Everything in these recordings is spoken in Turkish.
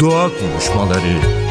Doğa Konuşmaları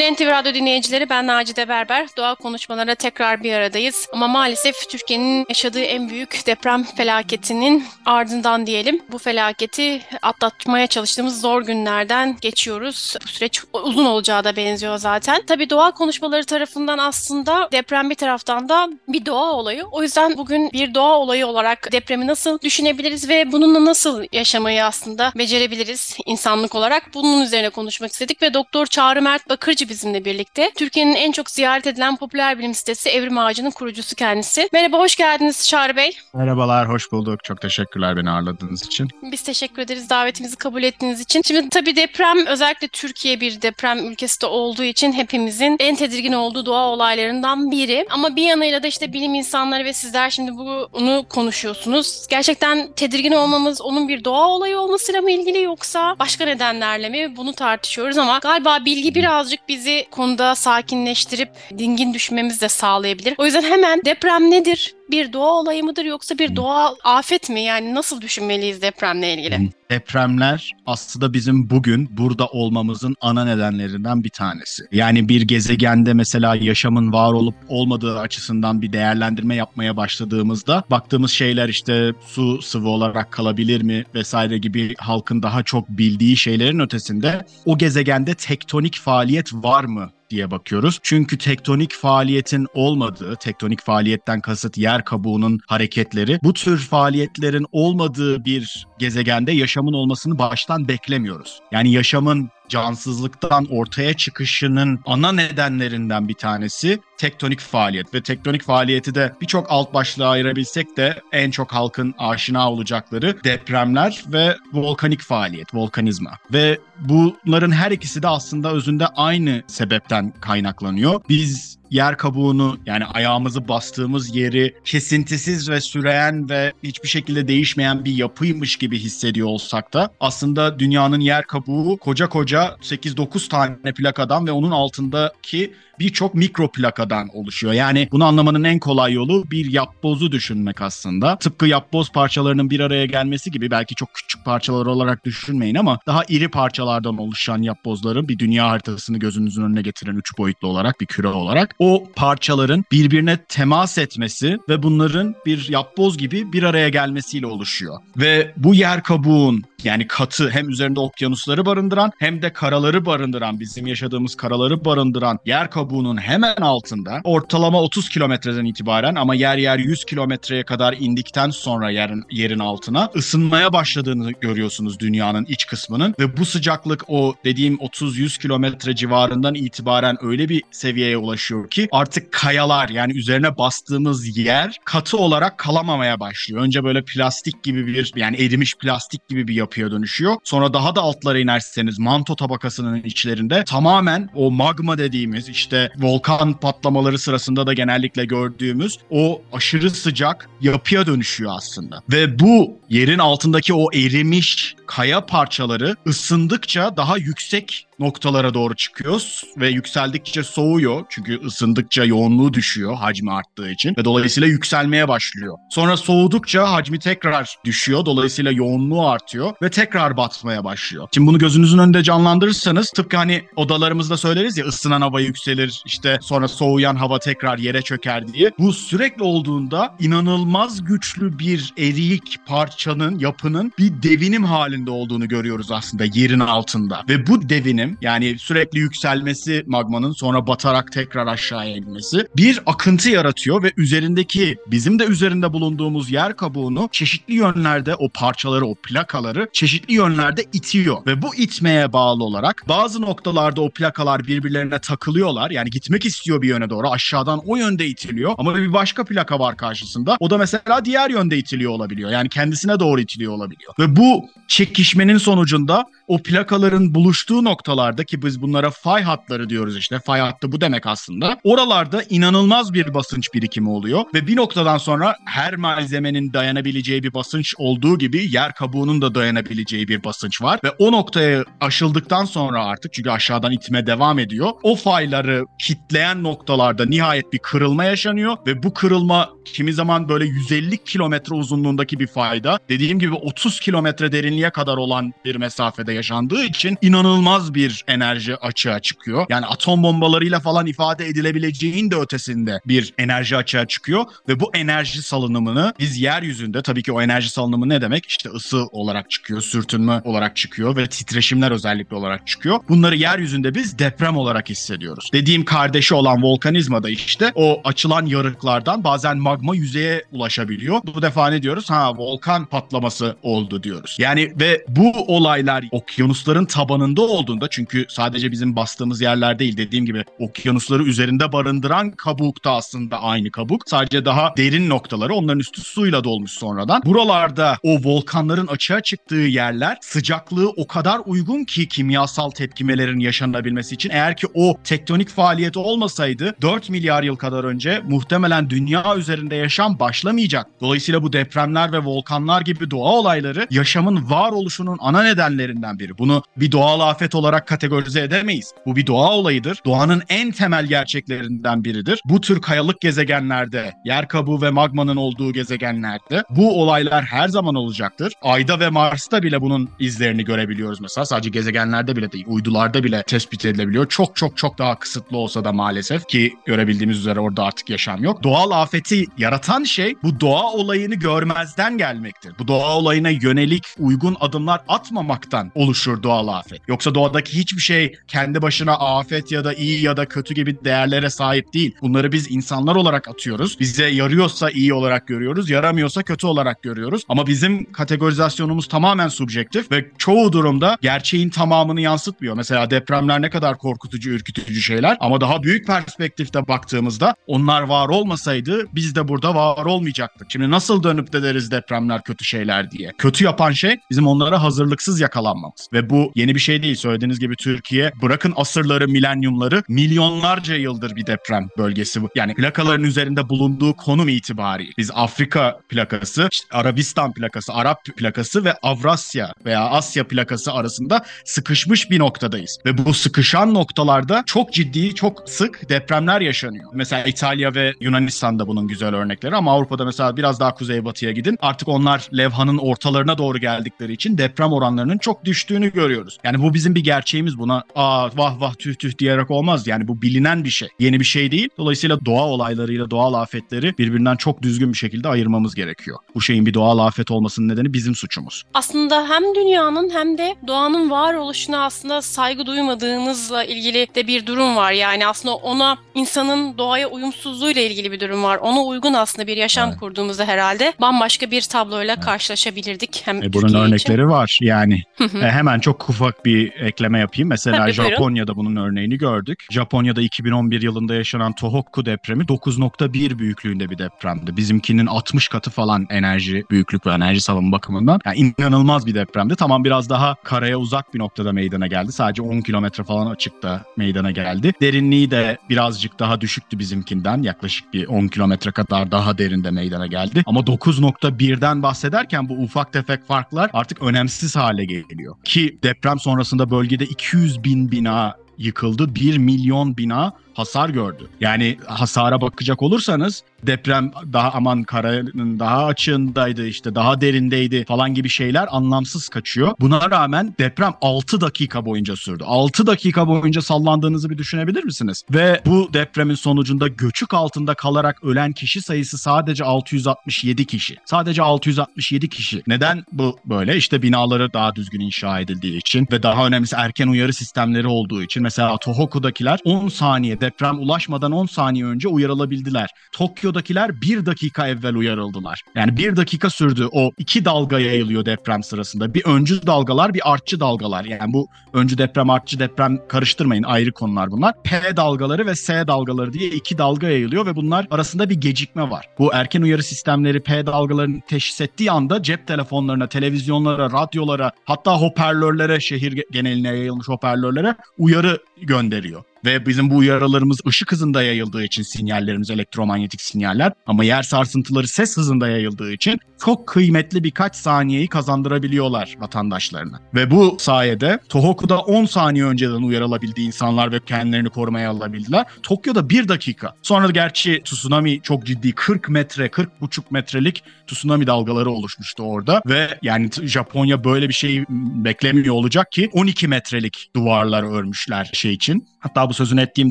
sevgili NTV Radyo dinleyicileri. Ben Nacide Berber. Doğa konuşmalarına tekrar bir aradayız. Ama maalesef Türkiye'nin yaşadığı en büyük deprem felaketinin ardından diyelim. Bu felaketi atlatmaya çalıştığımız zor günlerden geçiyoruz. Bu süreç uzun olacağı da benziyor zaten. Tabii doğa konuşmaları tarafından aslında deprem bir taraftan da bir doğa olayı. O yüzden bugün bir doğa olayı olarak depremi nasıl düşünebiliriz ve bununla nasıl yaşamayı aslında becerebiliriz insanlık olarak? Bunun üzerine konuşmak istedik ve Doktor Çağrı Mert Bakırcı bizimle birlikte. Türkiye'nin en çok ziyaret edilen popüler bilim sitesi Evrim Ağacı'nın kurucusu kendisi. Merhaba, hoş geldiniz Çağrı Bey. Merhabalar, hoş bulduk. Çok teşekkürler beni ağırladığınız için. Biz teşekkür ederiz davetimizi kabul ettiğiniz için. Şimdi tabii deprem özellikle Türkiye bir deprem ülkesi de olduğu için hepimizin en tedirgin olduğu doğa olaylarından biri. Ama bir yanıyla da işte bilim insanları ve sizler şimdi bunu konuşuyorsunuz. Gerçekten tedirgin olmamız onun bir doğa olayı olmasıyla mı ilgili yoksa başka nedenlerle mi? Bunu tartışıyoruz ama galiba bilgi biraz birazcık bizi konuda sakinleştirip dingin düşmemiz de sağlayabilir. O yüzden hemen deprem nedir? Bir doğa olayı mıdır yoksa bir doğal afet mi? Yani nasıl düşünmeliyiz depremle ilgili? Depremler aslında bizim bugün burada olmamızın ana nedenlerinden bir tanesi. Yani bir gezegende mesela yaşamın var olup olmadığı açısından bir değerlendirme yapmaya başladığımızda baktığımız şeyler işte su sıvı olarak kalabilir mi vesaire gibi halkın daha çok bildiği şeylerin ötesinde o gezegende tektonik faaliyet var mı diye bakıyoruz. Çünkü tektonik faaliyetin olmadığı, tektonik faaliyetten kasıt yer kabuğunun hareketleri, bu tür faaliyetlerin olmadığı bir gezegende yaşamın olmasını baştan beklemiyoruz. Yani yaşamın cansızlıktan ortaya çıkışının ana nedenlerinden bir tanesi tektonik faaliyet ve tektonik faaliyeti de birçok alt başlığa ayırabilsek de en çok halkın aşina olacakları depremler ve volkanik faaliyet, volkanizma. Ve bunların her ikisi de aslında özünde aynı sebepten kaynaklanıyor. Biz yer kabuğunu yani ayağımızı bastığımız yeri kesintisiz ve süreyen ve hiçbir şekilde değişmeyen bir yapıymış gibi hissediyor olsak da aslında dünyanın yer kabuğu koca koca 8-9 tane plakadan ve onun altındaki birçok mikro plakadan oluşuyor. Yani bunu anlamanın en kolay yolu bir yapbozu düşünmek aslında. Tıpkı yapboz parçalarının bir araya gelmesi gibi belki çok küçük parçalar olarak düşünmeyin ama daha iri parçalardan oluşan yapbozların bir dünya haritasını gözünüzün önüne getiren üç boyutlu olarak bir küre olarak o parçaların birbirine temas etmesi ve bunların bir yapboz gibi bir araya gelmesiyle oluşuyor. Ve bu yer kabuğun yani katı hem üzerinde okyanusları barındıran hem de karaları barındıran bizim yaşadığımız karaları barındıran yer kabuğunun hemen altında ortalama 30 kilometreden itibaren ama yer yer 100 kilometreye kadar indikten sonra yerin, yerin altına ısınmaya başladığını görüyorsunuz dünyanın iç kısmının ve bu sıcaklık o dediğim 30-100 kilometre civarından itibaren öyle bir seviyeye ulaşıyor ki artık kayalar yani üzerine bastığımız yer katı olarak kalamamaya başlıyor. Önce böyle plastik gibi bir yani erimiş plastik gibi bir yapıya dönüşüyor. Sonra daha da altlara inerseniz manto tabakasının içlerinde tamamen o magma dediğimiz işte volkan patlamaları sırasında da genellikle gördüğümüz o aşırı sıcak yapıya dönüşüyor aslında. Ve bu yerin altındaki o erimiş kaya parçaları ısındıkça daha yüksek noktalara doğru çıkıyor ve yükseldikçe soğuyor çünkü ısındıkça yoğunluğu düşüyor hacmi arttığı için ve dolayısıyla yükselmeye başlıyor. Sonra soğudukça hacmi tekrar düşüyor dolayısıyla yoğunluğu artıyor ve tekrar batmaya başlıyor. Şimdi bunu gözünüzün önünde canlandırırsanız tıpkı hani odalarımızda söyleriz ya ısınan hava yükselir işte sonra soğuyan hava tekrar yere çöker diye. Bu sürekli olduğunda inanılmaz güçlü bir eriyik parçanın yapının bir devinim halinde olduğunu görüyoruz aslında yerin altında. Ve bu devinim yani sürekli yükselmesi magmanın sonra batarak tekrar aşağıya inmesi bir akıntı yaratıyor ve üzerindeki bizim de üzerinde bulunduğumuz yer kabuğunu çeşitli yönlerde o parçaları o plakaları çeşitli yönlerde itiyor. Ve bu itmeye bağlı olarak bazı noktalarda o plakalar birbirlerine takılıyorlar. Yani gitmek istiyor bir yöne doğru aşağıdan o yönde itiliyor. Ama bir başka plaka var karşısında o da mesela diğer yönde itiliyor olabiliyor. Yani kendisine doğru itiliyor olabiliyor. Ve bu çek çekişmenin sonucunda o plakaların buluştuğu noktalarda ki biz bunlara fay hatları diyoruz işte. Fay hattı bu demek aslında. Oralarda inanılmaz bir basınç birikimi oluyor ve bir noktadan sonra her malzemenin dayanabileceği bir basınç olduğu gibi yer kabuğunun da dayanabileceği bir basınç var ve o noktaya aşıldıktan sonra artık çünkü aşağıdan itme devam ediyor. O fayları kitleyen noktalarda nihayet bir kırılma yaşanıyor ve bu kırılma kimi zaman böyle 150 kilometre uzunluğundaki bir fayda dediğim gibi 30 kilometre derinliğe kadar olan bir mesafede yaşandığı için inanılmaz bir enerji açığa çıkıyor. Yani atom bombalarıyla falan ifade edilebileceğin de ötesinde bir enerji açığa çıkıyor ve bu enerji salınımını biz yeryüzünde tabii ki o enerji salınımı ne demek? İşte ısı olarak çıkıyor, sürtünme olarak çıkıyor ve titreşimler özellikle olarak çıkıyor. Bunları yeryüzünde biz deprem olarak hissediyoruz. Dediğim kardeşi olan volkanizma da işte o açılan yarıklardan bazen magma yüzeye ulaşabiliyor. Bu defa ne diyoruz? Ha volkan patlaması oldu diyoruz. Yani ve bu olaylar okyanusların tabanında olduğunda çünkü sadece bizim bastığımız yerler değil dediğim gibi okyanusları üzerinde barındıran kabuk da aslında aynı kabuk. Sadece daha derin noktaları onların üstü suyla dolmuş sonradan. Buralarda o volkanların açığa çıktığı yerler sıcaklığı o kadar uygun ki kimyasal tepkimelerin yaşanabilmesi için eğer ki o tektonik faaliyet olmasaydı 4 milyar yıl kadar önce muhtemelen dünya üzerinde yaşam başlamayacak. Dolayısıyla bu depremler ve volkanlar gibi doğa olayları yaşamın varoluşunun ana nedenlerinden biri. Bunu bir doğal afet olarak kategorize edemeyiz. Bu bir doğa olayıdır. Doğanın en temel gerçeklerinden biridir. Bu tür kayalık gezegenlerde, yer kabuğu ve magmanın olduğu gezegenlerde bu olaylar her zaman olacaktır. Ayda ve Mars'ta bile bunun izlerini görebiliyoruz mesela. Sadece gezegenlerde bile değil, uydularda bile tespit edilebiliyor. Çok çok çok daha kısıtlı olsa da maalesef ki görebildiğimiz üzere orada artık yaşam yok. Doğal afeti yaratan şey bu doğa olayını görmezden gelmektir. Bu doğa olayına yönelik uygun adımlar atmamaktan oluşur doğal afet. Yoksa doğadaki hiçbir şey kendi başına afet ya da iyi ya da kötü gibi değerlere sahip değil. Bunları biz insanlar olarak atıyoruz. Bize yarıyorsa iyi olarak görüyoruz, yaramıyorsa kötü olarak görüyoruz. Ama bizim kategorizasyonumuz tamamen subjektif ve çoğu durumda gerçeğin tamamını yansıtmıyor. Mesela depremler ne kadar korkutucu, ürkütücü şeyler ama daha büyük perspektifte baktığımızda onlar var olmasaydı biz de burada var olmayacaktık. Şimdi nasıl dönüp de deriz depremler kötü şeyler diye. Kötü yapan şey bizim onlara hazırlıksız yakalanmamız. Ve bu yeni bir şey değil. Söylediğiniz gibi Türkiye bırakın asırları, milenyumları milyonlarca yıldır bir deprem bölgesi. Yani plakaların üzerinde bulunduğu konum itibariyle. Biz Afrika plakası, işte Arabistan plakası, Arap plakası ve Avrasya veya Asya plakası arasında sıkışmış bir noktadayız. Ve bu sıkışan noktalarda çok ciddi, çok sık depremler yaşanıyor. Mesela İtalya ve Yunanistan'da bunun güzel örnekleri ama Avrupa'da mesela biraz daha kuzeybatıya gidin. Artık onlar levhanın ortalarına doğru geldikleri için deprem oranlarının çok düştüğünü görüyoruz. Yani bu bizim bir gerçeğimiz. Buna aa vah vah tüh tüh diyerek olmaz. Yani bu bilinen bir şey. Yeni bir şey değil. Dolayısıyla doğa olaylarıyla doğal afetleri birbirinden çok düzgün bir şekilde ayırmamız gerekiyor. Bu şeyin bir doğal afet olmasının nedeni bizim suçumuz. Aslında hem dünyanın hem de doğanın varoluşuna aslında saygı duymadığınızla ilgili de bir durum var. Yani aslında ona insanın doğaya uyumsuzluğuyla ilgili bir durum var. Ona uygun aslında bir yaşam Evet. kurduğumuzda herhalde bambaşka bir tabloyla karşılaşabilirdik. Hem E, bunun örnekleri için. Var yani. Hı hı. E, hemen çok ufak bir ekleme yapayım. Mesela Tabii, buyurun. Japonya'da bunun örneğini gördük. Japonya'da 2011 yılında yaşanan Tohoku depremi 9.1 büyüklüğünde bir depremdi. Bizimkinin 60 katı falan enerji büyüklük ve enerji salımı bakımından. Yani inanılmaz bir depremdi. Tamam biraz daha karaya uzak bir noktada meydana geldi. Sadece 10 kilometre falan açıkta meydana geldi. Derinliği de birazcık daha düşüktü bizimkinden. Yaklaşık bir 10 kilometre kadar daha derinde meydana geldi. Ama 9.1'den bahsederken bu ufak tefek farklar artık önemsiz hale geliyor. Ki deprem sonrasında bölgede 200 bin bina yıkıldı. 1 milyon bina hasar gördü. Yani hasara bakacak olursanız deprem daha aman karanın daha açığındaydı işte daha derindeydi falan gibi şeyler anlamsız kaçıyor. Buna rağmen deprem 6 dakika boyunca sürdü. 6 dakika boyunca sallandığınızı bir düşünebilir misiniz? Ve bu depremin sonucunda göçük altında kalarak ölen kişi sayısı sadece 667 kişi. Sadece 667 kişi. Neden bu böyle? İşte binaları daha düzgün inşa edildiği için ve daha önemlisi erken uyarı sistemleri olduğu için. Mesela Tohoku'dakiler 10 saniyede deprem ulaşmadan 10 saniye önce uyarılabildiler. Tokyo'dakiler 1 dakika evvel uyarıldılar. Yani 1 dakika sürdü o iki dalga yayılıyor deprem sırasında. Bir öncü dalgalar bir artçı dalgalar. Yani bu öncü deprem artçı deprem karıştırmayın ayrı konular bunlar. P dalgaları ve S dalgaları diye iki dalga yayılıyor ve bunlar arasında bir gecikme var. Bu erken uyarı sistemleri P dalgalarını teşhis ettiği anda cep telefonlarına, televizyonlara, radyolara hatta hoparlörlere, şehir geneline yayılmış hoparlörlere uyarı gönderiyor. Ve bizim bu uyarılarımız ışık hızında yayıldığı için sinyallerimiz elektromanyetik sinyaller ama yer sarsıntıları ses hızında yayıldığı için çok kıymetli birkaç saniyeyi kazandırabiliyorlar vatandaşlarına. Ve bu sayede Tohoku'da 10 saniye önceden uyarılabildi insanlar ve kendilerini korumaya alabildiler. Tokyo'da 1 dakika. Sonra gerçi tsunami çok ciddi 40 metre, 40 buçuk metrelik tsunami dalgaları oluşmuştu orada ve yani Japonya böyle bir şey beklemiyor olacak ki 12 metrelik duvarlar örmüşler şey için. Hatta bu sözünü ettiğim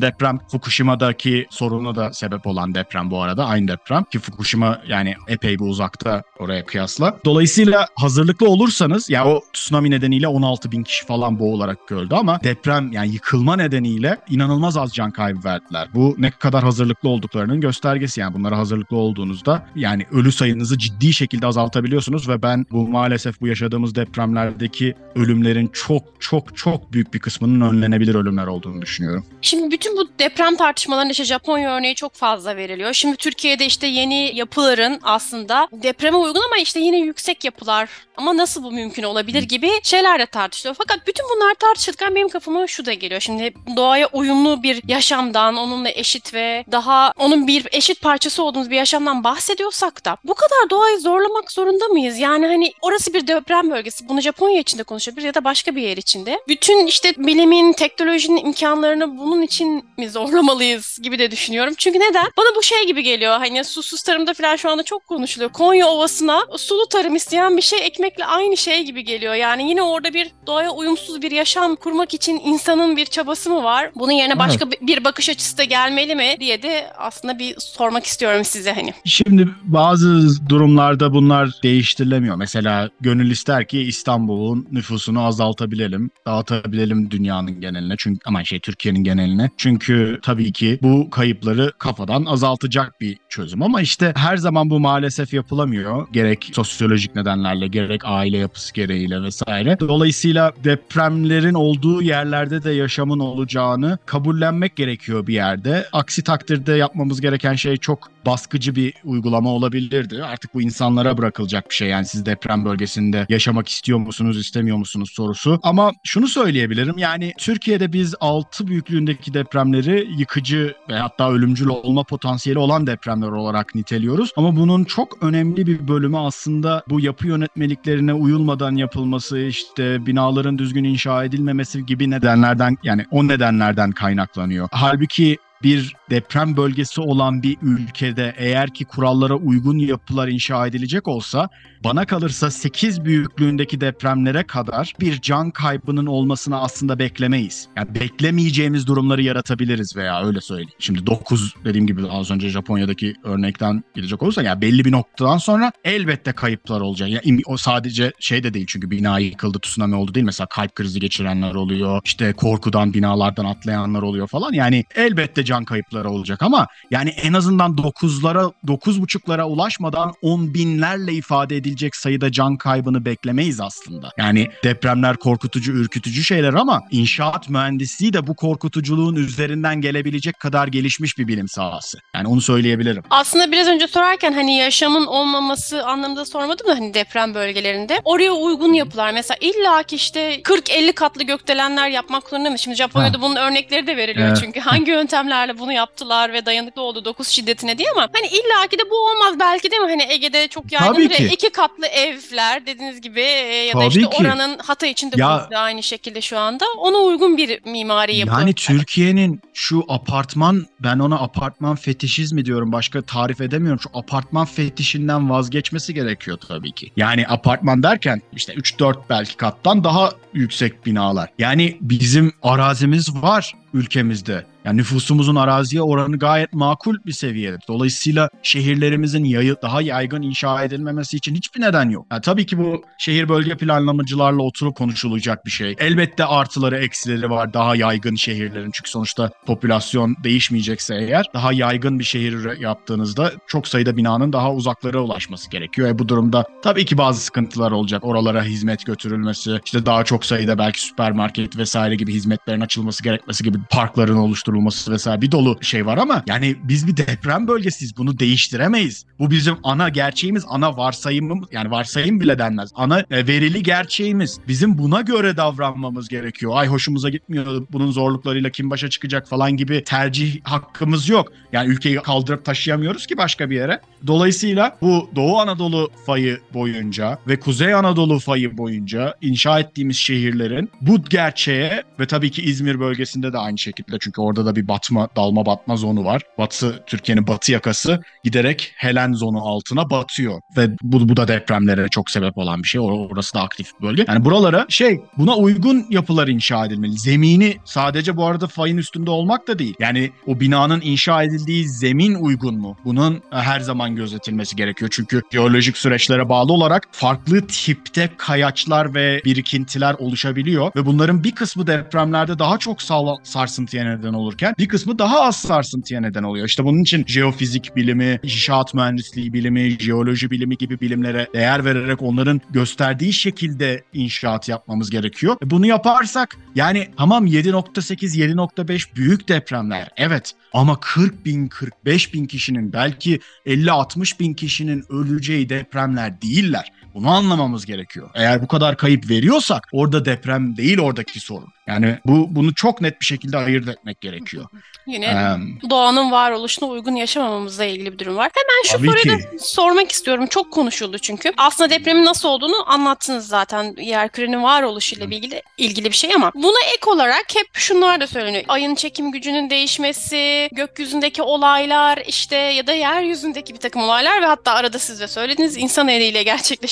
deprem Fukushima'daki soruna da sebep olan deprem bu arada. Aynı deprem ki Fukushima yani epey bir uzakta oraya kıyasla. Dolayısıyla hazırlıklı olursanız ya o tsunami nedeniyle 16 bin kişi falan boğularak öldü ama deprem yani yıkılma nedeniyle inanılmaz az can kaybı verdiler. Bu ne kadar hazırlıklı olduklarının göstergesi yani bunlara hazırlıklı olduğunuzda yani ölü sayınızı ciddi şekilde azaltabiliyorsunuz ve ben bu maalesef bu yaşadığımız depremlerdeki ölümlerin çok çok çok büyük bir kısmının önlenebilir ölümler olduğunu düşünüyorum. Şimdi bütün bu deprem tartışmalarında işte Japonya örneği çok fazla veriliyor. Şimdi Türkiye'de işte yeni yapıların aslında depreme uygun ama işte yine yüksek yapılar ama nasıl bu mümkün olabilir gibi şeyler de tartışılıyor. Fakat bütün bunlar tartışılırken benim kafama şu da geliyor. Şimdi doğaya uyumlu bir yaşamdan, onunla eşit ve daha onun bir eşit parçası olduğumuz bir yaşamdan bahsediyorsak da bu kadar doğayı zorlamak zorunda mıyız? Yani hani orası bir deprem bölgesi. Bunu Japonya için de konuşabiliriz ya da başka bir yer içinde. Bütün işte bilimin, teknolojinin imkanlarını bunun için mi zorlamalıyız gibi de düşünüyorum. Çünkü neden? Bana bu şey gibi geliyor. Hani susuz tarımda falan şu anda çok konuşuluyor. Konya Ovası'na sulu tarım isteyen bir şey ekmekle aynı şey gibi geliyor. Yani yine orada bir doğaya uyumsuz bir yaşam kurmak için insanın bir çabası mı var? Bunun yerine başka evet. bir bakış açısı da gelmeli mi diye de aslında bir sormak istiyorum size hani. Şimdi bazı durumlarda bunlar değiştirilemiyor. Mesela gönül ister ki İstanbul'un nüfusunu azaltabilelim, dağıtabilelim dünyanın geneline. Çünkü ama şey Türkiye'nin geneline. Çünkü tabii ki bu kayıpları kafadan azaltacak bir çözüm ama işte her zaman bu maalesef yapılamıyor. Gerek sosyolojik nedenlerle, gerek aile yapısı gereğiyle vesaire. Dolayısıyla depremlerin olduğu yerlerde de yaşamın olacağını kabullenmek gerekiyor bir yerde. Aksi takdirde yapmamız gereken şey çok baskıcı bir uygulama olabilirdi. Artık bu insanlara bırakılacak bir şey. Yani siz deprem bölgesinde yaşamak istiyor musunuz, istemiyor musunuz sorusu. Ama şunu söyleyebilirim. Yani Türkiye'de biz 6 büyüklüğündeki depremleri yıkıcı ve hatta ölümcül olma potansiyeli olan depremler olarak niteliyoruz. Ama bunun çok önemli bir bölümü aslında bu yapı yönetmeliklerine uyulmadan yapılması, işte binaların düzgün inşa edilmemesi gibi nedenlerden yani o nedenlerden kaynaklanıyor. Halbuki bir deprem bölgesi olan bir ülkede eğer ki kurallara uygun yapılar inşa edilecek olsa bana kalırsa 8 büyüklüğündeki depremlere kadar bir can kaybının olmasını aslında beklemeyiz. Yani beklemeyeceğimiz durumları yaratabiliriz veya öyle söyleyeyim. Şimdi 9 dediğim gibi az önce Japonya'daki örnekten gidecek olursa yani belli bir noktadan sonra elbette kayıplar olacak. Yani o sadece şey de değil çünkü bina yıkıldı, tsunami oldu değil. Mesela kalp krizi geçirenler oluyor. işte korkudan binalardan atlayanlar oluyor falan. Yani elbette can kayıpları olacak ama yani en azından 9'lara 9.5'lara ulaşmadan 10 binlerle ifade edilecek sayıda can kaybını beklemeyiz aslında. Yani depremler korkutucu, ürkütücü şeyler ama inşaat mühendisliği de bu korkutuculuğun üzerinden gelebilecek kadar gelişmiş bir bilim sahası. Yani onu söyleyebilirim. Aslında biraz önce sorarken hani yaşamın olmaması anlamında sormadım da hani deprem bölgelerinde. Oraya uygun yapılar mesela illa ki işte 40-50 katlı gökdelenler yapmak zorunda mı? Şimdi Japonya'da ha. bunun örnekleri de veriliyor evet. çünkü hangi yöntemlerle bunu yaptılar ve dayanıklı oldu 9 şiddetine diye ama hani illaki de bu olmaz belki değil mi? Hani Ege'de çok yaygın iki katlı evler dediğiniz gibi e, ya da işte ki. oranın Hatay içinde ya, aynı şekilde şu anda. Ona uygun bir mimari yapı. Yani Türkiye'nin şu apartman ben ona apartman fetişizmi diyorum başka tarif edemiyorum. Şu apartman fetişinden vazgeçmesi gerekiyor tabii ki. Yani apartman derken işte 3-4 belki kattan daha yüksek binalar. Yani bizim arazimiz var ülkemizde. Yani nüfusumuzun araziye oranı gayet makul bir seviyede. Dolayısıyla şehirlerimizin yayı, daha yaygın inşa edilmemesi için hiçbir neden yok. Yani tabii ki bu şehir bölge planlamacılarla oturup konuşulacak bir şey. Elbette artıları eksileri var daha yaygın şehirlerin. Çünkü sonuçta popülasyon değişmeyecekse eğer daha yaygın bir şehir yaptığınızda çok sayıda binanın daha uzaklara ulaşması gerekiyor. E bu durumda tabii ki bazı sıkıntılar olacak. Oralara hizmet götürülmesi, işte daha çok sayıda belki süpermarket vesaire gibi hizmetlerin açılması gerekmesi gibi parkların oluşturulması vesaire bir dolu şey var ama yani biz bir deprem bölgesiyiz. Bunu değiştiremeyiz. Bu bizim ana gerçeğimiz, ana varsayımımız yani varsayım bile denmez. Ana e, verili gerçeğimiz. Bizim buna göre davranmamız gerekiyor. Ay hoşumuza gitmiyor. Bunun zorluklarıyla kim başa çıkacak falan gibi tercih hakkımız yok. Yani ülkeyi kaldırıp taşıyamıyoruz ki başka bir yere. Dolayısıyla bu Doğu Anadolu fayı boyunca ve Kuzey Anadolu fayı boyunca inşa ettiğimiz şehirlerin bu gerçeğe ve tabii ki İzmir bölgesinde de aynı şekilde çünkü orada da bir batma, dalma batma zonu var. Batı Türkiye'nin batı yakası giderek Helen zonu altına batıyor ve bu, bu da depremlere çok sebep olan bir şey. Orası da aktif bir bölge. Yani buralara şey buna uygun yapılar inşa edilmeli. Zemini sadece bu arada fayın üstünde olmak da değil. Yani o binanın inşa edildiği zemin uygun mu? Bunun her zaman gözetilmesi gerekiyor. Çünkü jeolojik süreçlere bağlı olarak farklı tipte kayaçlar ve birikintiler oluşabiliyor ve bunların bir kısmı depremlerde daha çok sarsıntıya neden olurken bir kısmı daha az sarsıntıya neden oluyor. İşte bunun için jeofizik bilimi, inşaat mühendisliği bilimi, jeoloji bilimi gibi bilimlere değer vererek onların gösterdiği şekilde inşaat yapmamız gerekiyor. E bunu yaparsak yani tamam 7.8, 7.5 büyük depremler evet ama 40 bin, 45 bin kişinin belki 50-60 bin kişinin öleceği depremler değiller. Bunu anlamamız gerekiyor. Eğer bu kadar kayıp veriyorsak orada deprem değil oradaki sorun. Yani bu bunu çok net bir şekilde ayırt etmek gerekiyor. Yine ee, doğanın varoluşuna uygun yaşamamamızla ilgili bir durum var. Hemen şu soruyu da sormak istiyorum. Çok konuşuldu çünkü. Aslında depremin nasıl olduğunu anlattınız zaten. Yer kürenin varoluşuyla ilgili ilgili bir şey ama buna ek olarak hep şunlar da söyleniyor. Ayın çekim gücünün değişmesi, gökyüzündeki olaylar işte ya da yeryüzündeki bir takım olaylar ve hatta arada siz de söylediniz insan eliyle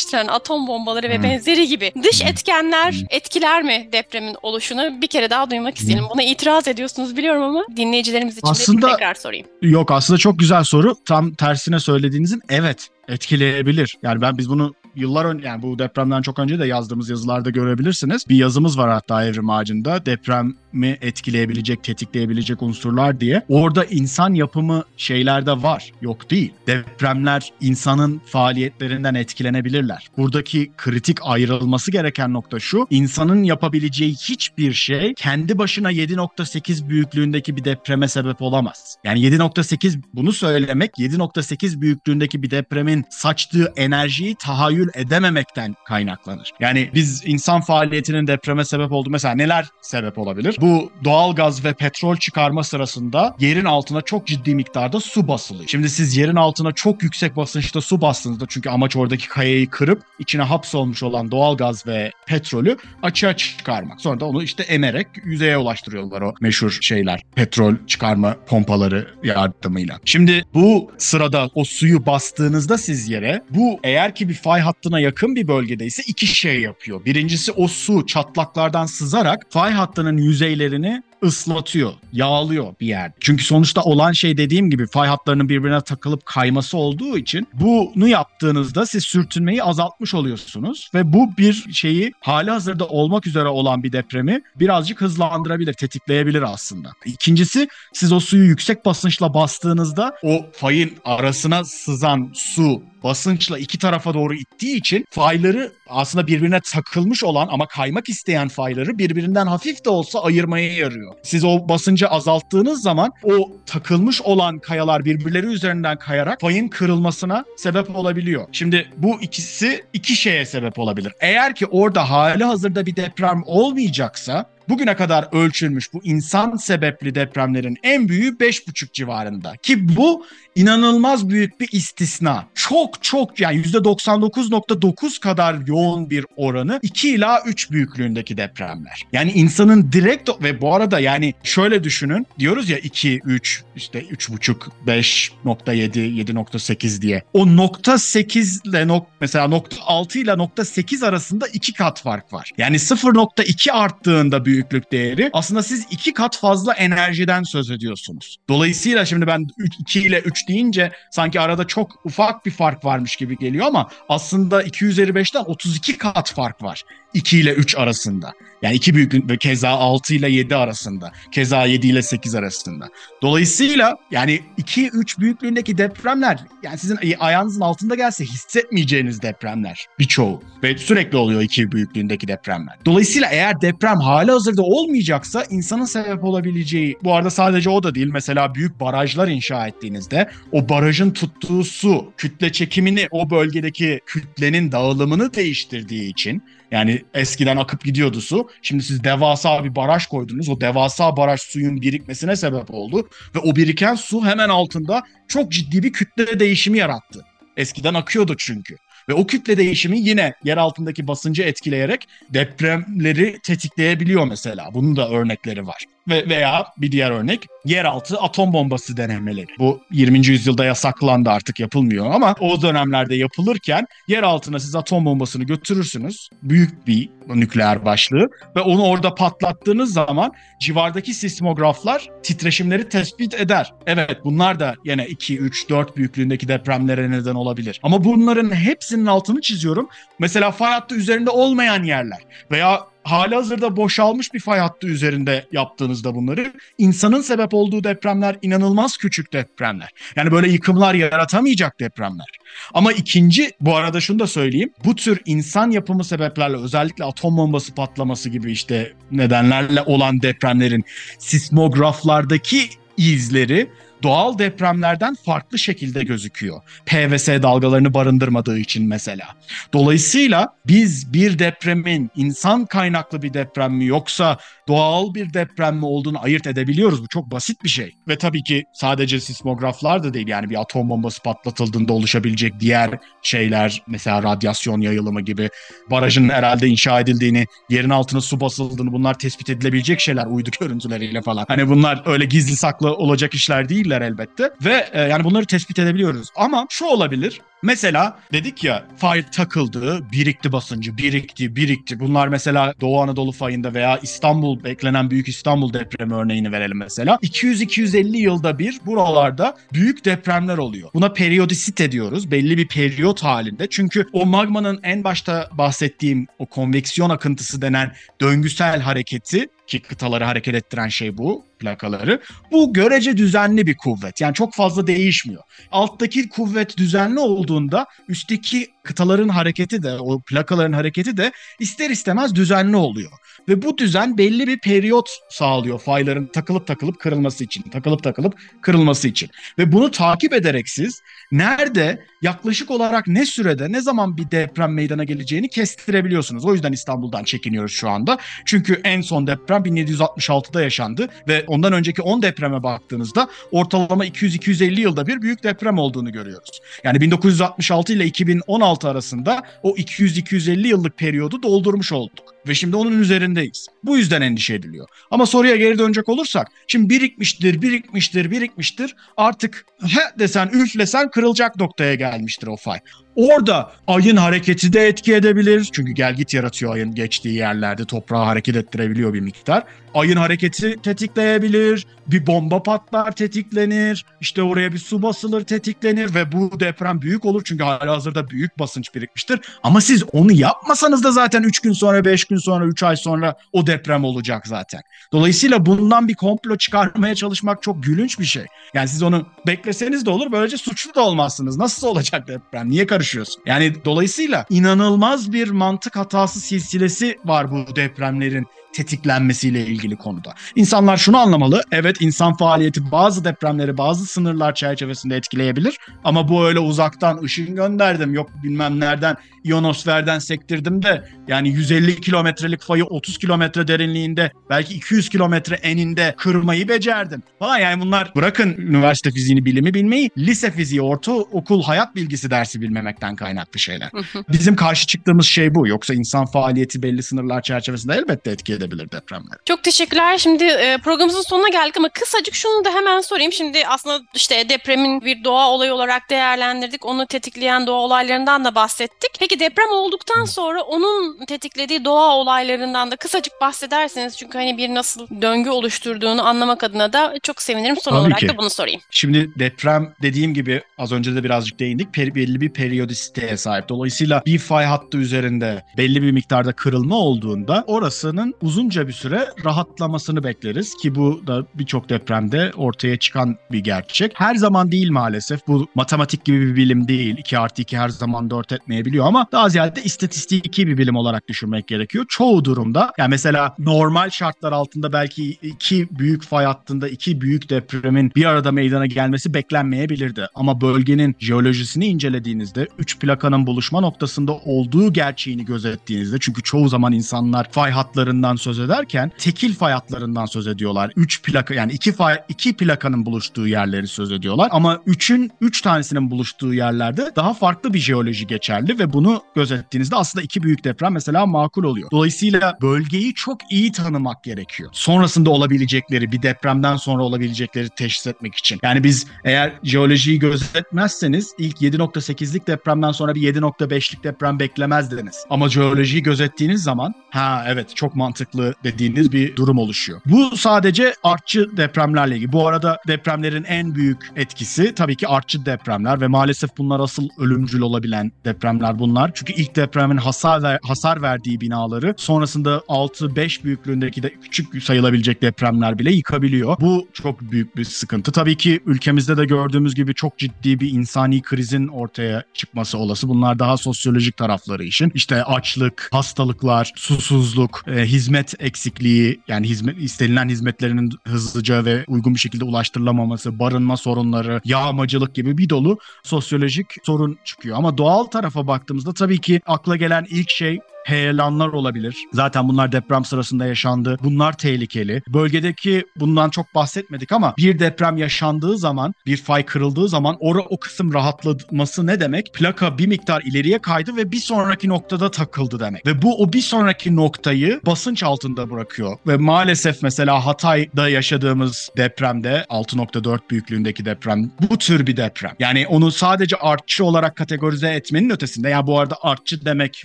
gerçekleştiren atom bombaları ve hmm. benzeri gibi dış etkenler hmm. etkiler mi depremin oluşunu? Bir kere daha duymak isteyelim. Buna itiraz ediyorsunuz biliyorum ama dinleyicilerimiz için aslında, de tekrar sorayım. Yok aslında çok güzel soru. Tam tersine söylediğinizin evet etkileyebilir. Yani ben biz bunu yıllar önce yani bu depremden çok önce de yazdığımız yazılarda görebilirsiniz. Bir yazımız var hatta Evrim Ağacı'nda depremi etkileyebilecek, tetikleyebilecek unsurlar diye. Orada insan yapımı şeyler de var. Yok değil. Depremler insanın faaliyetlerinden etkilenebilirler. Buradaki kritik ayrılması gereken nokta şu. insanın yapabileceği hiçbir şey kendi başına 7.8 büyüklüğündeki bir depreme sebep olamaz. Yani 7.8 bunu söylemek 7.8 büyüklüğündeki bir depremin saçtığı enerjiyi tahayyül tahayyül edememekten kaynaklanır. Yani biz insan faaliyetinin depreme sebep olduğu mesela neler sebep olabilir? Bu doğal gaz ve petrol çıkarma sırasında yerin altına çok ciddi miktarda su basılıyor. Şimdi siz yerin altına çok yüksek basınçta su bastığınızda çünkü amaç oradaki kayayı kırıp içine hapsolmuş olan doğal gaz ve petrolü açığa çıkarmak. Sonra da onu işte emerek yüzeye ulaştırıyorlar o meşhur şeyler. Petrol çıkarma pompaları yardımıyla. Şimdi bu sırada o suyu bastığınızda siz yere bu eğer ki bir fay hattına yakın bir bölgedeyse iki şey yapıyor. Birincisi o su çatlaklardan sızarak fay hattının yüzeylerini ıslatıyor, yağlıyor bir yer. Çünkü sonuçta olan şey dediğim gibi fay hatlarının birbirine takılıp kayması olduğu için bunu yaptığınızda siz sürtünmeyi azaltmış oluyorsunuz ve bu bir şeyi hali hazırda olmak üzere olan bir depremi birazcık hızlandırabilir, tetikleyebilir aslında. İkincisi siz o suyu yüksek basınçla bastığınızda o fayın arasına sızan su basınçla iki tarafa doğru ittiği için fayları aslında birbirine takılmış olan ama kaymak isteyen fayları birbirinden hafif de olsa ayırmaya yarıyor. Siz o basıncı azalttığınız zaman o takılmış olan kayalar birbirleri üzerinden kayarak fayın kırılmasına sebep olabiliyor. Şimdi bu ikisi iki şeye sebep olabilir. Eğer ki orada hali hazırda bir deprem olmayacaksa bugüne kadar ölçülmüş bu insan sebepli depremlerin en büyüğü 5,5 civarında. Ki bu inanılmaz büyük bir istisna. Çok çok yani %99.9 kadar yoğun bir oranı 2 ila 3 büyüklüğündeki depremler. Yani insanın direkt ve bu arada yani şöyle düşünün diyoruz ya 2, 3 işte 3,5, 5.7, 7.8 diye. O nokta 8 ile nok mesela nokta 6 ile nokta 8 arasında iki kat fark var. Yani 0.2 arttığında büyük büyüklük değeri aslında siz iki kat fazla enerjiden söz ediyorsunuz. Dolayısıyla şimdi ben 2 ile 3 deyince sanki arada çok ufak bir fark varmış gibi geliyor ama aslında 2 üzeri 5'ten 32 kat fark var 2 ile 3 arasında. Yani iki büyüklük ve keza 6 ile 7 arasında. Keza 7 ile 8 arasında. Dolayısıyla yani 2-3 büyüklüğündeki depremler yani sizin ayağınızın altında gelse hissetmeyeceğiniz depremler birçoğu. Ve sürekli oluyor 2 büyüklüğündeki depremler. Dolayısıyla eğer deprem hala hazırda olmayacaksa insanın sebep olabileceği bu arada sadece o da değil mesela büyük barajlar inşa ettiğinizde o barajın tuttuğu su kütle çekimini o bölgedeki kütlenin dağılımını değiştirdiği için yani eskiden akıp gidiyordu su. Şimdi siz devasa bir baraj koydunuz. O devasa baraj suyun birikmesine sebep oldu. Ve o biriken su hemen altında çok ciddi bir kütle değişimi yarattı. Eskiden akıyordu çünkü. Ve o kütle değişimi yine yer altındaki basıncı etkileyerek depremleri tetikleyebiliyor mesela. Bunun da örnekleri var. Ve veya bir diğer örnek yeraltı atom bombası denemeleri. Bu 20. yüzyılda yasaklandı artık yapılmıyor ama o dönemlerde yapılırken yer altına siz atom bombasını götürürsünüz. Büyük bir nükleer başlığı ve onu orada patlattığınız zaman civardaki sismograflar titreşimleri tespit eder. Evet bunlar da yine 2, 3, 4 büyüklüğündeki depremlere neden olabilir. Ama bunların hepsinin altını çiziyorum. Mesela fay hattı üzerinde olmayan yerler veya hali hazırda boşalmış bir fay hattı üzerinde yaptığınızda bunları insanın sebep olduğu depremler inanılmaz küçük depremler. Yani böyle yıkımlar yaratamayacak depremler. Ama ikinci bu arada şunu da söyleyeyim. Bu tür insan yapımı sebeplerle özellikle atom bombası patlaması gibi işte nedenlerle olan depremlerin sismograflardaki izleri doğal depremlerden farklı şekilde gözüküyor. PVS dalgalarını barındırmadığı için mesela. Dolayısıyla biz bir depremin insan kaynaklı bir deprem mi yoksa doğal bir deprem mi olduğunu ayırt edebiliyoruz. Bu çok basit bir şey. Ve tabii ki sadece sismograflar da değil yani bir atom bombası patlatıldığında oluşabilecek diğer şeyler mesela radyasyon yayılımı gibi barajın herhalde inşa edildiğini, yerin altına su basıldığını bunlar tespit edilebilecek şeyler uydu görüntüleriyle falan. Hani bunlar öyle gizli saklı olacak işler değiller elbette. Ve e, yani bunları tespit edebiliyoruz. Ama şu olabilir. Mesela dedik ya fay takıldı, birikti basıncı, birikti, birikti. Bunlar mesela Doğu Anadolu fayında veya İstanbul beklenen büyük İstanbul depremi örneğini verelim mesela. 200-250 yılda bir buralarda büyük depremler oluyor. Buna periyodisite diyoruz. Belli bir periyot halinde. Çünkü o magmanın en başta bahsettiğim o konveksiyon akıntısı denen döngüsel hareketi ki kıtaları hareket ettiren şey bu plakaları. Bu görece düzenli bir kuvvet. Yani çok fazla değişmiyor. Alttaki kuvvet düzenli olduğunda üstteki kıtaların hareketi de o plakaların hareketi de ister istemez düzenli oluyor. Ve bu düzen belli bir periyot sağlıyor fayların takılıp takılıp kırılması için. Takılıp takılıp kırılması için. Ve bunu takip ederek siz nerede yaklaşık olarak ne sürede ne zaman bir deprem meydana geleceğini kestirebiliyorsunuz. O yüzden İstanbul'dan çekiniyoruz şu anda. Çünkü en son deprem 1766'da yaşandı ve ondan önceki 10 depreme baktığınızda ortalama 200-250 yılda bir büyük deprem olduğunu görüyoruz. Yani 1966 ile 2016 arasında o 200-250 yıllık periyodu doldurmuş olduk. Ve şimdi onun üzerindeyiz. Bu yüzden endişe ediliyor. Ama soruya geri dönecek olursak, şimdi birikmiştir, birikmiştir, birikmiştir. Artık he desen, üflesen kırılacak noktaya gelmiştir o fay. Orada ayın hareketi de etki edebilir. Çünkü gel git yaratıyor ayın geçtiği yerlerde toprağı hareket ettirebiliyor bir miktar. Ayın hareketi tetikleyebilir. Bir bomba patlar tetiklenir. İşte oraya bir su basılır tetiklenir ve bu deprem büyük olur. Çünkü hala hazırda büyük basınç birikmiştir. Ama siz onu yapmasanız da zaten 3 gün sonra, 5 gün sonra, 3 ay sonra o deprem olacak zaten. Dolayısıyla bundan bir komplo çıkarmaya çalışmak çok gülünç bir şey. Yani siz onu bekleseniz de olur. Böylece suçlu da olmazsınız. Nasıl olacak deprem? Niye karışıyorsun? Yani dolayısıyla inanılmaz bir mantık hatası silsilesi var bu depremlerin tetiklenmesiyle ilgili konuda. İnsanlar şunu anlamalı. Evet insan faaliyeti bazı depremleri bazı sınırlar çerçevesinde etkileyebilir. Ama bu öyle uzaktan ışın gönderdim yok bilmem nereden ionosferden sektirdim de yani 150 kilometrelik fayı 30 kilometre derinliğinde belki 200 kilometre eninde kırmayı becerdim. Falan yani bunlar bırakın üniversite fiziğini bilimi bilmeyi lise fiziği ortaokul hayat bilgisi dersi bilmemekten kaynaklı şeyler. Bizim karşı çıktığımız şey bu. Yoksa insan faaliyeti belli sınırlar çerçevesinde elbette etki edebilir edebilir depremler. Çok teşekkürler. Şimdi e, programımızın sonuna geldik ama kısacık şunu da hemen sorayım. Şimdi aslında işte depremin bir doğa olayı olarak değerlendirdik. Onu tetikleyen doğa olaylarından da bahsettik. Peki deprem olduktan sonra onun tetiklediği doğa olaylarından da kısacık bahsederseniz çünkü hani bir nasıl döngü oluşturduğunu anlamak adına da çok sevinirim. Son Tabii olarak ki. da bunu sorayım. Şimdi deprem dediğim gibi az önce de birazcık değindik. Peri, belli bir periyodisiteye sahip. Dolayısıyla bir fay hattı üzerinde belli bir miktarda kırılma olduğunda orasının uzunca bir süre rahatlamasını bekleriz ki bu da birçok depremde ortaya çıkan bir gerçek. Her zaman değil maalesef. Bu matematik gibi bir bilim değil. 2 artı 2 her zaman 4 etmeyebiliyor ama daha ziyade istatistiki bir bilim olarak düşünmek gerekiyor. Çoğu durumda yani mesela normal şartlar altında belki iki büyük fay hattında iki büyük depremin bir arada meydana gelmesi beklenmeyebilirdi. Ama bölgenin jeolojisini incelediğinizde 3 plakanın buluşma noktasında olduğu gerçeğini gözettiğinizde çünkü çoğu zaman insanlar fay hatlarından söz ederken tekil fay hatlarından söz ediyorlar. 3 plaka yani iki fay iki plakanın buluştuğu yerleri söz ediyorlar ama 3'ün 3 tanesinin buluştuğu yerlerde daha farklı bir jeoloji geçerli ve bunu gözettiğinizde aslında iki büyük deprem mesela makul oluyor. Dolayısıyla bölgeyi çok iyi tanımak gerekiyor. Sonrasında olabilecekleri bir depremden sonra olabilecekleri teşhis etmek için. Yani biz eğer jeolojiyi gözetmezseniz ilk 7.8'lik depremden sonra bir 7.5'lik deprem beklemezdiniz. Ama jeolojiyi gözettiğiniz zaman ha evet çok mantıklı dediğiniz bir durum oluşuyor. Bu sadece artçı depremlerle ilgili. Bu arada depremlerin en büyük etkisi tabii ki artçı depremler ve maalesef bunlar asıl ölümcül olabilen depremler bunlar. Çünkü ilk depremin hasar ver- hasar verdiği binaları sonrasında 6-5 büyüklüğündeki de küçük sayılabilecek depremler bile yıkabiliyor. Bu çok büyük bir sıkıntı. Tabii ki ülkemizde de gördüğümüz gibi çok ciddi bir insani krizin ortaya çıkması olası. Bunlar daha sosyolojik tarafları işin. İşte açlık, hastalıklar, susuzluk, e, hizmet eksikliği yani hizmet istenilen hizmetlerinin hızlıca ve uygun bir şekilde ulaştırılamaması, barınma sorunları, yağmacılık gibi bir dolu sosyolojik sorun çıkıyor. Ama doğal tarafa baktığımızda tabii ki akla gelen ilk şey heyelanlar olabilir. Zaten bunlar deprem sırasında yaşandı. Bunlar tehlikeli. Bölgedeki bundan çok bahsetmedik ama bir deprem yaşandığı zaman, bir fay kırıldığı zaman ora o kısım rahatlaması ne demek? Plaka bir miktar ileriye kaydı ve bir sonraki noktada takıldı demek. Ve bu o bir sonraki noktayı basınç altında bırakıyor. Ve maalesef mesela Hatay'da yaşadığımız depremde 6.4 büyüklüğündeki deprem bu tür bir deprem. Yani onu sadece artçı olarak kategorize etmenin ötesinde ya bu arada artçı demek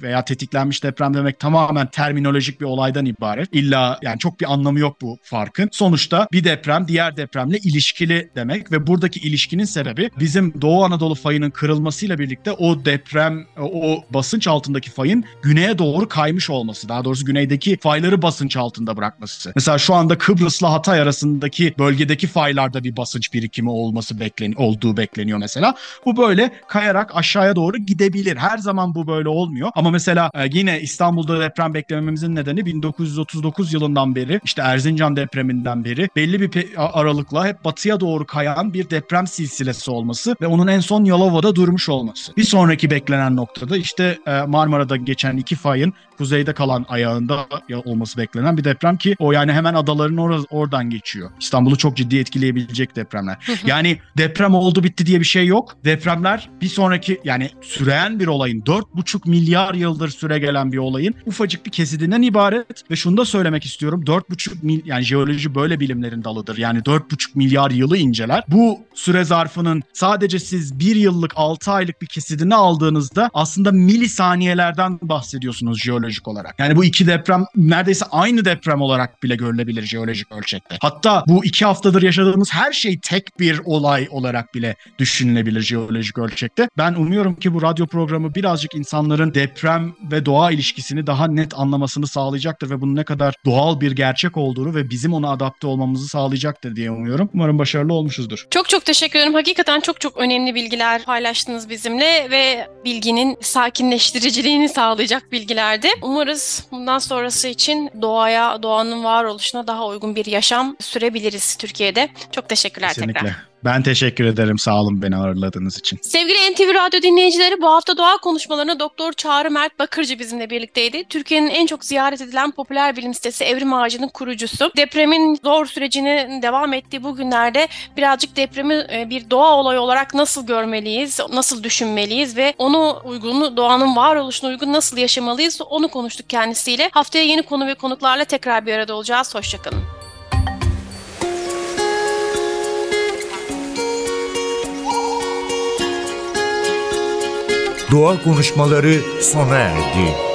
veya tetiklenmiş deprem demek tamamen terminolojik bir olaydan ibaret. İlla yani çok bir anlamı yok bu farkın. Sonuçta bir deprem diğer depremle ilişkili demek ve buradaki ilişkinin sebebi bizim Doğu Anadolu fayının kırılmasıyla birlikte o deprem o basınç altındaki fayın güneye doğru kaymış olması. Daha doğrusu güneydeki fayları basınç altında bırakması. Mesela şu anda Kıbrıs'la Hatay arasındaki bölgedeki faylarda bir basınç birikimi olması beklen olduğu bekleniyor mesela. Bu böyle kayarak aşağıya doğru gidebilir. Her zaman bu böyle olmuyor. Ama mesela e, yine İstanbul'da deprem beklememizin nedeni 1939 yılından beri işte Erzincan depreminden beri belli bir aralıkla hep batıya doğru kayan bir deprem silsilesi olması ve onun en son Yalova'da durmuş olması. Bir sonraki beklenen noktada işte e, Marmara'da geçen iki fayın kuzeyde kalan ayağında olması beklenen bir deprem ki o yani hemen adaların or- oradan geçiyor. İstanbul'u çok ciddi etkileyebilecek depremler. yani deprem oldu bitti diye bir şey yok. Depremler bir sonraki yani süreyen bir olayın 4,5 milyar yıldır süre gelen bir olayın ufacık bir kesidinden ibaret ve şunu da söylemek istiyorum. 4,5 mil yani jeoloji böyle bilimlerin dalıdır. Yani 4,5 milyar yılı inceler. Bu süre zarfının sadece siz bir yıllık 6 aylık bir kesidini aldığınızda aslında milisaniyelerden bahsediyorsunuz jeolojik olarak. Yani bu iki deprem neredeyse aynı deprem olarak bile görülebilir jeolojik ölçekte. Hatta bu iki haftadır yaşadığımız her şey tek bir olay olarak bile düşünülebilir jeolojik ölçekte. Ben umuyorum ki bu radyo programı birazcık insanların deprem ve doğa ilişkisini daha net anlamasını sağlayacaktır ve bunun ne kadar doğal bir gerçek olduğunu ve bizim ona adapte olmamızı sağlayacaktır diye umuyorum. Umarım başarılı olmuşuzdur. Çok çok teşekkür ederim. Hakikaten çok çok önemli bilgiler paylaştınız bizimle ve bilginin sakinleştiriciliğini sağlayacak bilgilerdi. Umarız bundan sonrası için doğaya, doğanın varoluşuna daha uygun bir yaşam sürebiliriz Türkiye'de. Çok teşekkürler Kesinlikle. tekrar. Ben teşekkür ederim. Sağ olun beni ağırladığınız için. Sevgili NTV Radyo dinleyicileri bu hafta doğa konuşmalarına Doktor Çağrı Mert Bakırcı bizimle birlikteydi. Türkiye'nin en çok ziyaret edilen popüler bilim sitesi Evrim Ağacı'nın kurucusu. Depremin zor sürecini devam ettiği bu günlerde birazcık depremi e, bir doğa olayı olarak nasıl görmeliyiz, nasıl düşünmeliyiz ve onu uygun, doğanın varoluşuna uygun nasıl yaşamalıyız onu konuştuk kendisiyle. Haftaya yeni konu ve konuklarla tekrar bir arada olacağız. Hoşçakalın. Doğa konuşmaları sona erdi.